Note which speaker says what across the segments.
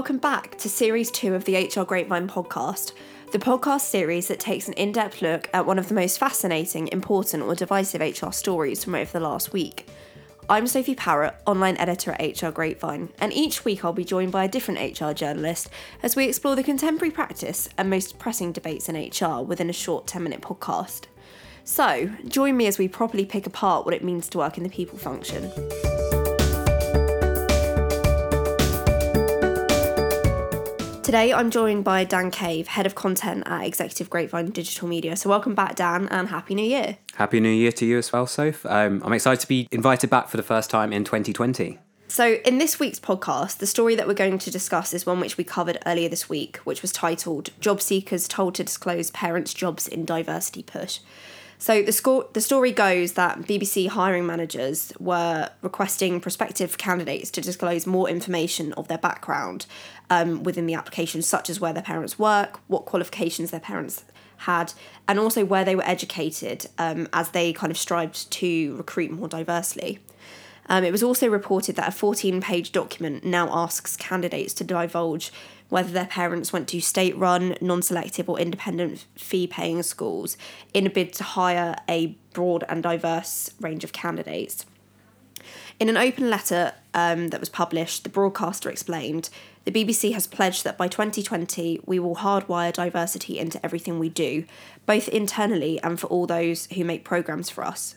Speaker 1: welcome back to Series 2 of the HR Grapevine podcast, the podcast series that takes an in depth look at one of the most fascinating, important, or divisive HR stories from over the last week. I'm Sophie Parrott, online editor at HR Grapevine, and each week I'll be joined by a different HR journalist as we explore the contemporary practice and most pressing debates in HR within a short 10 minute podcast. So, join me as we properly pick apart what it means to work in the people function. Today, I'm joined by Dan Cave, Head of Content at Executive Grapevine Digital Media. So, welcome back, Dan, and Happy New Year.
Speaker 2: Happy New Year to you as well, Soph. Um, I'm excited to be invited back for the first time in 2020.
Speaker 1: So, in this week's podcast, the story that we're going to discuss is one which we covered earlier this week, which was titled Job Seekers Told to Disclose Parents' Jobs in Diversity Push. So the score, the story goes that BBC hiring managers were requesting prospective candidates to disclose more information of their background um, within the application, such as where their parents work, what qualifications their parents had, and also where they were educated, um, as they kind of strived to recruit more diversely. Um, it was also reported that a 14 page document now asks candidates to divulge whether their parents went to state run, non selective, or independent fee paying schools in a bid to hire a broad and diverse range of candidates. In an open letter um, that was published, the broadcaster explained the BBC has pledged that by 2020 we will hardwire diversity into everything we do, both internally and for all those who make programmes for us.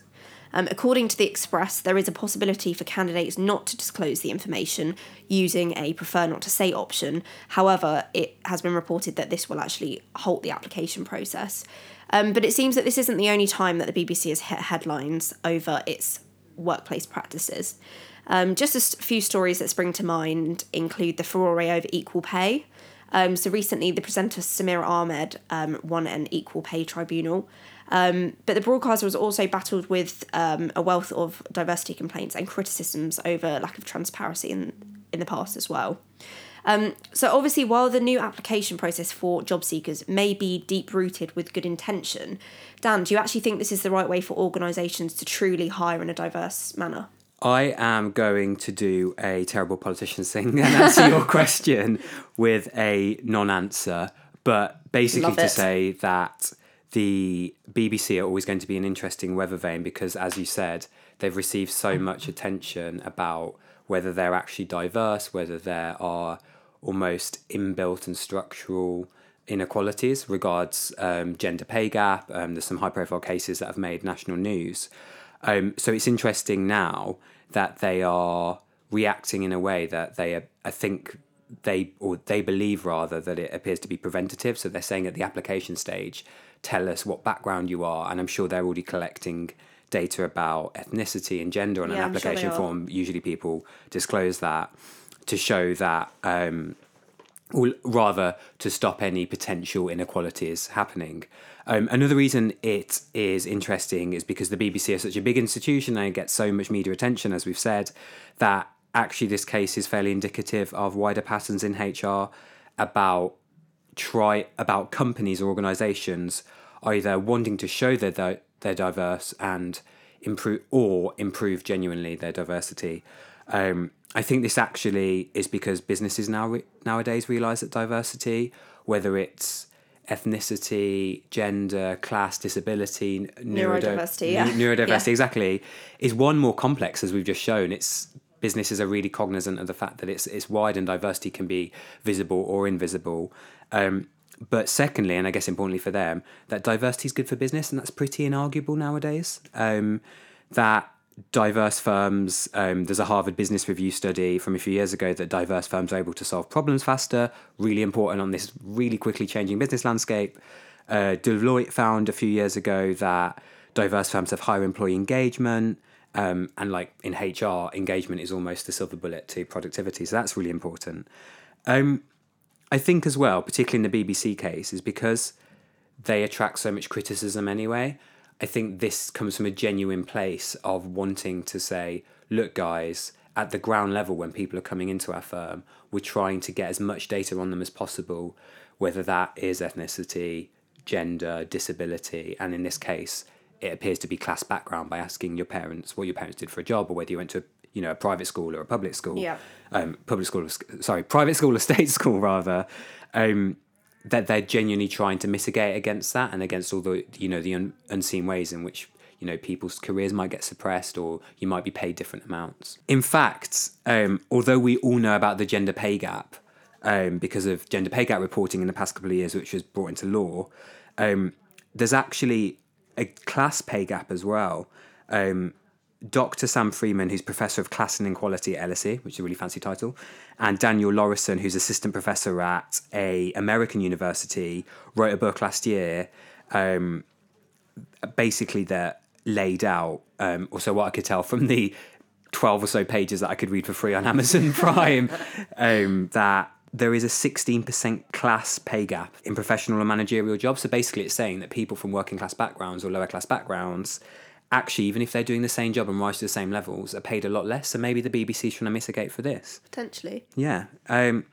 Speaker 1: Um, according to the Express, there is a possibility for candidates not to disclose the information using a prefer not to say option. However, it has been reported that this will actually halt the application process. Um, but it seems that this isn't the only time that the BBC has hit headlines over its workplace practices. Um, just a few stories that spring to mind include the furore over equal pay. Um, so recently, the presenter Samira Ahmed um, won an equal pay tribunal. Um, but the broadcaster was also battled with um, a wealth of diversity complaints and criticisms over lack of transparency in, in the past as well. Um, so, obviously, while the new application process for job seekers may be deep rooted with good intention, Dan, do you actually think this is the right way for organisations to truly hire in a diverse manner?
Speaker 2: I am going to do a terrible politician thing and answer your question with a non answer, but basically to say that the BBC are always going to be an interesting weather vane because, as you said, they've received so much attention about whether they're actually diverse, whether there are almost inbuilt and structural inequalities regards um, gender pay gap. Um, there's some high profile cases that have made national news. Um, so it's interesting now that they are reacting in a way that they, I think, they or they believe rather that it appears to be preventative. So they're saying at the application stage tell us what background you are, and I'm sure they're already collecting data about ethnicity and gender on yeah, an application sure form. Usually, people disclose that to show that, um, or rather, to stop any potential inequalities happening. Um, another reason it is interesting is because the BBC is such a big institution and it gets so much media attention, as we've said, that actually this case is fairly indicative of wider patterns in HR about try about companies or organizations either wanting to show they're, they're diverse and improve or improve genuinely their diversity. Um, I think this actually is because businesses now re- nowadays realize that diversity, whether it's ethnicity, gender, class, disability,
Speaker 1: neurodiversity, yeah.
Speaker 2: neurodiversity, yeah. exactly, is one more complex as we've just shown. It's businesses are really cognizant of the fact that it's it's wide and diversity can be visible or invisible. Um, but secondly, and I guess importantly for them, that diversity is good for business, and that's pretty inarguable nowadays. Um, that diverse firms, um, there's a Harvard Business Review study from a few years ago that diverse firms are able to solve problems faster, really important on this really quickly changing business landscape. Uh, Deloitte found a few years ago that diverse firms have higher employee engagement. Um, and like in HR, engagement is almost the silver bullet to productivity. So that's really important. Um, I think as well, particularly in the BBC case, is because they attract so much criticism anyway. I think this comes from a genuine place of wanting to say, look, guys, at the ground level, when people are coming into our firm, we're trying to get as much data on them as possible, whether that is ethnicity, gender, disability, and in this case, it appears to be class background by asking your parents what your parents did for a job or whether you went to you know a private school or a public school.
Speaker 1: Yeah.
Speaker 2: Um, public school, sorry, private school or state school rather. Um, that they're genuinely trying to mitigate against that and against all the you know the un- unseen ways in which you know people's careers might get suppressed or you might be paid different amounts. In fact, um, although we all know about the gender pay gap um, because of gender pay gap reporting in the past couple of years, which was brought into law, um, there's actually a class pay gap as well. Um, Dr. Sam Friedman, who's Professor of Class and Inequality at LSE, which is a really fancy title, and Daniel Laurison, who's Assistant Professor at a American university, wrote a book last year, um, basically that laid out, um, also what I could tell from the 12 or so pages that I could read for free on Amazon Prime, um, that there is a 16% class pay gap in professional and managerial jobs. So basically, it's saying that people from working class backgrounds or lower class backgrounds actually, even if they're doing the same job and rise to the same levels, are paid a lot less. So maybe the BBC's trying to mitigate for this.
Speaker 1: Potentially.
Speaker 2: Yeah. Um,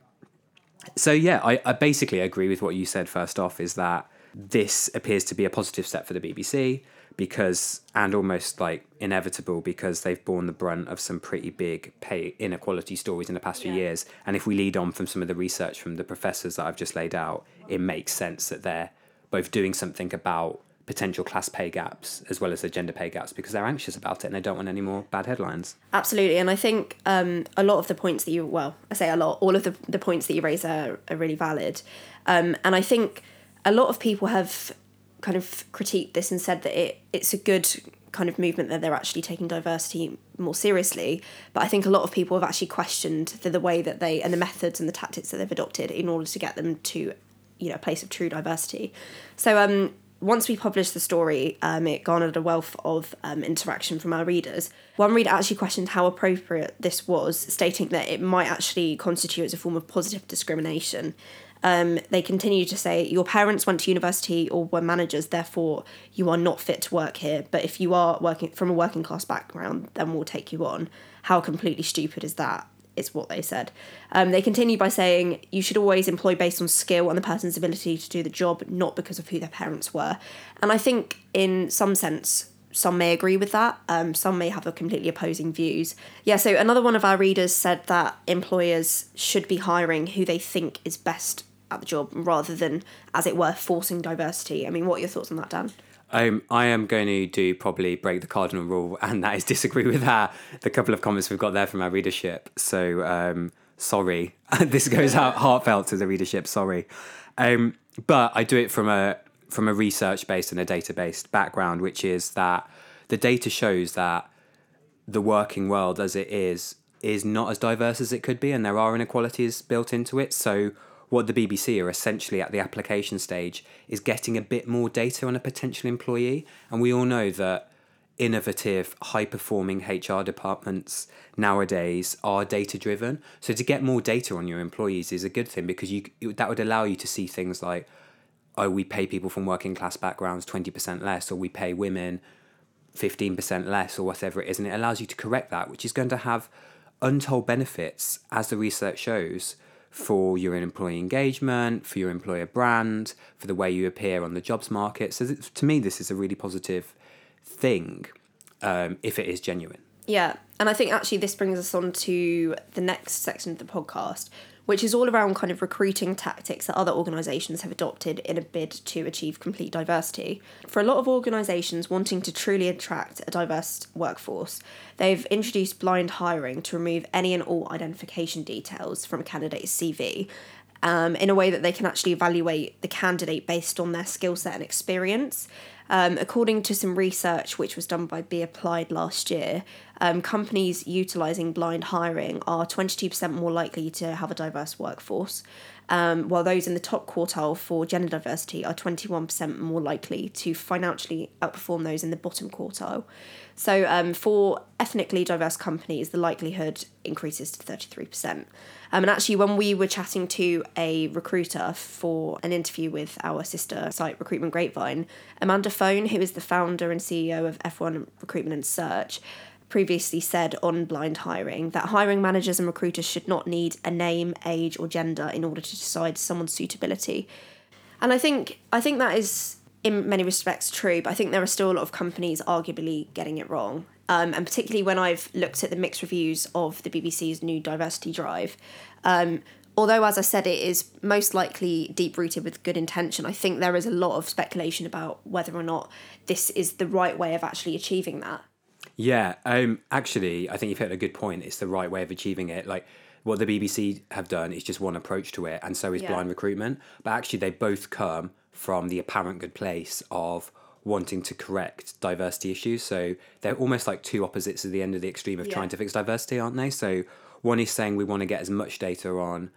Speaker 2: so yeah, I, I basically agree with what you said first off, is that this appears to be a positive step for the BBC because and almost like inevitable because they've borne the brunt of some pretty big pay inequality stories in the past few years. And if we lead on from some of the research from the professors that I've just laid out it makes sense that they're both doing something about potential class pay gaps as well as the gender pay gaps because they're anxious about it and they don't want any more bad headlines.
Speaker 1: Absolutely, and I think um, a lot of the points that you well, I say a lot, all of the, the points that you raise are, are really valid, um, and I think a lot of people have kind of critiqued this and said that it it's a good kind of movement that they're actually taking diversity more seriously. But I think a lot of people have actually questioned the, the way that they and the methods and the tactics that they've adopted in order to get them to, you know, a place of true diversity. So um, once we published the story, um, it garnered a wealth of um, interaction from our readers. One reader actually questioned how appropriate this was, stating that it might actually constitute as a form of positive discrimination. Um, they continue to say your parents went to university or were managers, therefore you are not fit to work here. But if you are working from a working class background, then we'll take you on. How completely stupid is that? Is what they said. Um, they continue by saying you should always employ based on skill and the person's ability to do the job, not because of who their parents were. And I think, in some sense, some may agree with that. Um, some may have a completely opposing views. Yeah. So another one of our readers said that employers should be hiring who they think is best at the job rather than, as it were, forcing diversity. I mean, what are your thoughts on that, Dan?
Speaker 2: Um, I am going to do probably break the cardinal rule, and that is disagree with that. The couple of comments we've got there from our readership. So um, sorry, this goes out heartfelt to the readership. Sorry, um, but I do it from a from a research based and a data based background, which is that the data shows that the working world as it is is not as diverse as it could be, and there are inequalities built into it. So what the BBC are essentially at the application stage is getting a bit more data on a potential employee. And we all know that innovative, high performing HR departments nowadays are data driven. So to get more data on your employees is a good thing because you that would allow you to see things like oh we pay people from working class backgrounds 20% less or we pay women 15% less or whatever it is and it allows you to correct that which is going to have untold benefits as the research shows for your employee engagement, for your employer brand, for the way you appear on the jobs market. So, th- to me, this is a really positive thing um, if it is genuine.
Speaker 1: Yeah, and I think actually this brings us on to the next section of the podcast, which is all around kind of recruiting tactics that other organisations have adopted in a bid to achieve complete diversity. For a lot of organisations wanting to truly attract a diverse workforce, they've introduced blind hiring to remove any and all identification details from a candidate's CV. Um, in a way that they can actually evaluate the candidate based on their skill set and experience. Um, according to some research which was done by Be Applied last year, um, companies utilising blind hiring are 22% more likely to have a diverse workforce, um, while those in the top quartile for gender diversity are 21% more likely to financially outperform those in the bottom quartile. So, um, for ethnically diverse companies, the likelihood increases to 33%. Um, and actually, when we were chatting to a recruiter for an interview with our sister site, Recruitment Grapevine, Amanda Who is the founder and CEO of F1 Recruitment and Search, previously said on blind hiring that hiring managers and recruiters should not need a name, age, or gender in order to decide someone's suitability. And I think I think that is in many respects true, but I think there are still a lot of companies arguably getting it wrong. Um, and particularly when I've looked at the mixed reviews of the BBC's new diversity drive, um, although as I said, it is most likely deep rooted with good intention, I think there is a lot of speculation about whether or not this is the right way of actually achieving that.
Speaker 2: Yeah, um, actually, I think you've hit a good point. It's the right way of achieving it. Like what the BBC have done is just one approach to it, and so is yeah. blind recruitment. But actually, they both come from the apparent good place of wanting to correct diversity issues. So they're almost like two opposites at the end of the extreme of yeah. trying to fix diversity, aren't they? So one is saying we want to get as much data on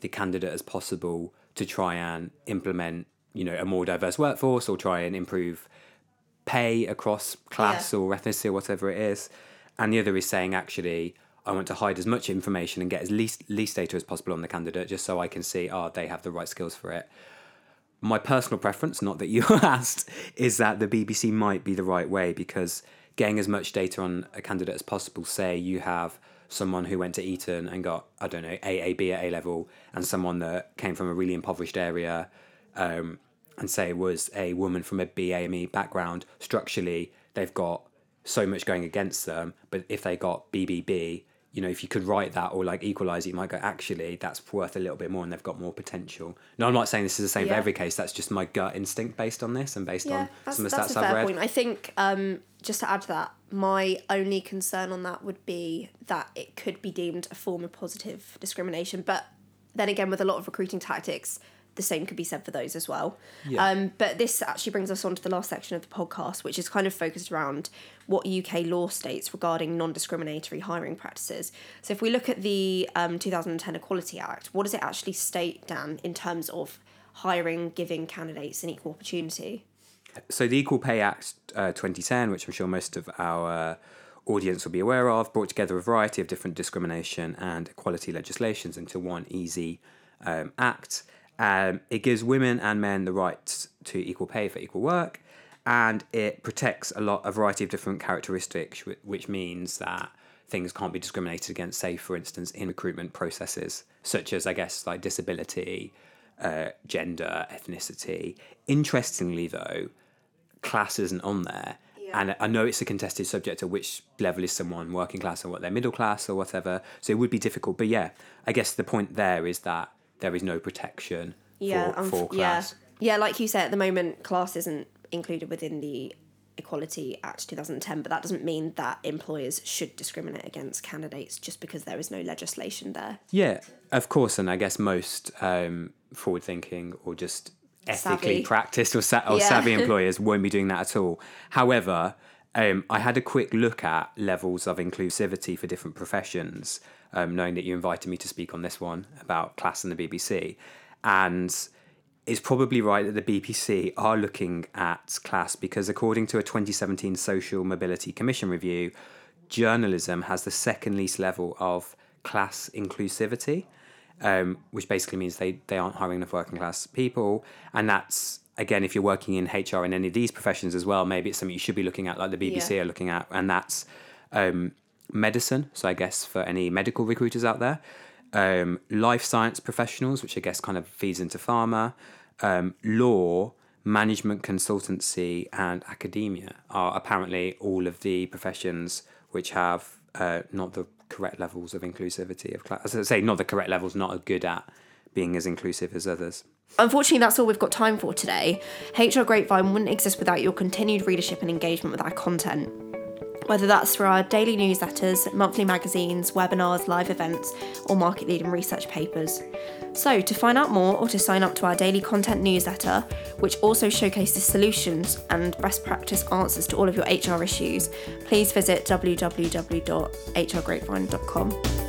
Speaker 2: the candidate as possible to try and implement, you know, a more diverse workforce or try and improve pay across class yeah. or ethnicity or whatever it is. And the other is saying actually I want to hide as much information and get as least least data as possible on the candidate just so I can see, oh, they have the right skills for it my personal preference, not that you asked, is that the BBC might be the right way because getting as much data on a candidate as possible, say you have someone who went to Eton and got, I don't know, AAB at A level, and someone that came from a really impoverished area, um, and say was a woman from a BAME background, structurally, they've got so much going against them. But if they got BBB, you know, if you could write that or like equalize it, you might go, actually, that's worth a little bit more and they've got more potential. No, I'm not saying this is the same yeah. for every case. That's just my gut instinct based on this and based yeah, on some of the stats I've read. Point.
Speaker 1: I think, um, just to add to that, my only concern on that would be that it could be deemed a form of positive discrimination. But then again, with a lot of recruiting tactics, the same could be said for those as well. Yeah. Um, but this actually brings us on to the last section of the podcast, which is kind of focused around what UK law states regarding non discriminatory hiring practices. So if we look at the um, 2010 Equality Act, what does it actually state, Dan, in terms of hiring, giving candidates an equal opportunity?
Speaker 2: So the Equal Pay Act uh, 2010, which I'm sure most of our audience will be aware of, brought together a variety of different discrimination and equality legislations into one easy um, act. Um, it gives women and men the right to equal pay for equal work, and it protects a lot a variety of different characteristics, which means that things can't be discriminated against. Say, for instance, in recruitment processes, such as I guess like disability, uh, gender, ethnicity. Interestingly, though, class isn't on there. And I know it's a contested subject of which level is someone working class or what they're middle class or whatever. So it would be difficult. But yeah, I guess the point there is that there is no protection yeah, for, for class.
Speaker 1: Yeah. yeah, like you said, at the moment, class isn't included within the Equality Act 2010, but that doesn't mean that employers should discriminate against candidates just because there is no legislation there.
Speaker 2: Yeah, of course, and I guess most um, forward thinking or just ethically savvy. practiced or, sa- or yeah. savvy employers won't be doing that at all. However, um, I had a quick look at levels of inclusivity for different professions, um, knowing that you invited me to speak on this one about class and the BBC. And it's probably right that the BBC are looking at class because, according to a 2017 Social Mobility Commission review, journalism has the second least level of class inclusivity, um, which basically means they, they aren't hiring enough working class people. And that's, again, if you're working in HR in any of these professions as well, maybe it's something you should be looking at, like the BBC yeah. are looking at. And that's um, medicine. So I guess for any medical recruiters out there, um, life science professionals, which I guess kind of feeds into pharma, um, law, management consultancy, and academia are apparently all of the professions which have uh, not the correct levels of inclusivity of class. As I say, not the correct levels, not as good at being as inclusive as others.
Speaker 1: Unfortunately, that's all we've got time for today. HR Grapevine wouldn't exist without your continued readership and engagement with our content whether that's through our daily newsletters, monthly magazines, webinars, live events, or market leading research papers. So, to find out more or to sign up to our daily content newsletter, which also showcases solutions and best practice answers to all of your HR issues, please visit www.hrgrapevine.com.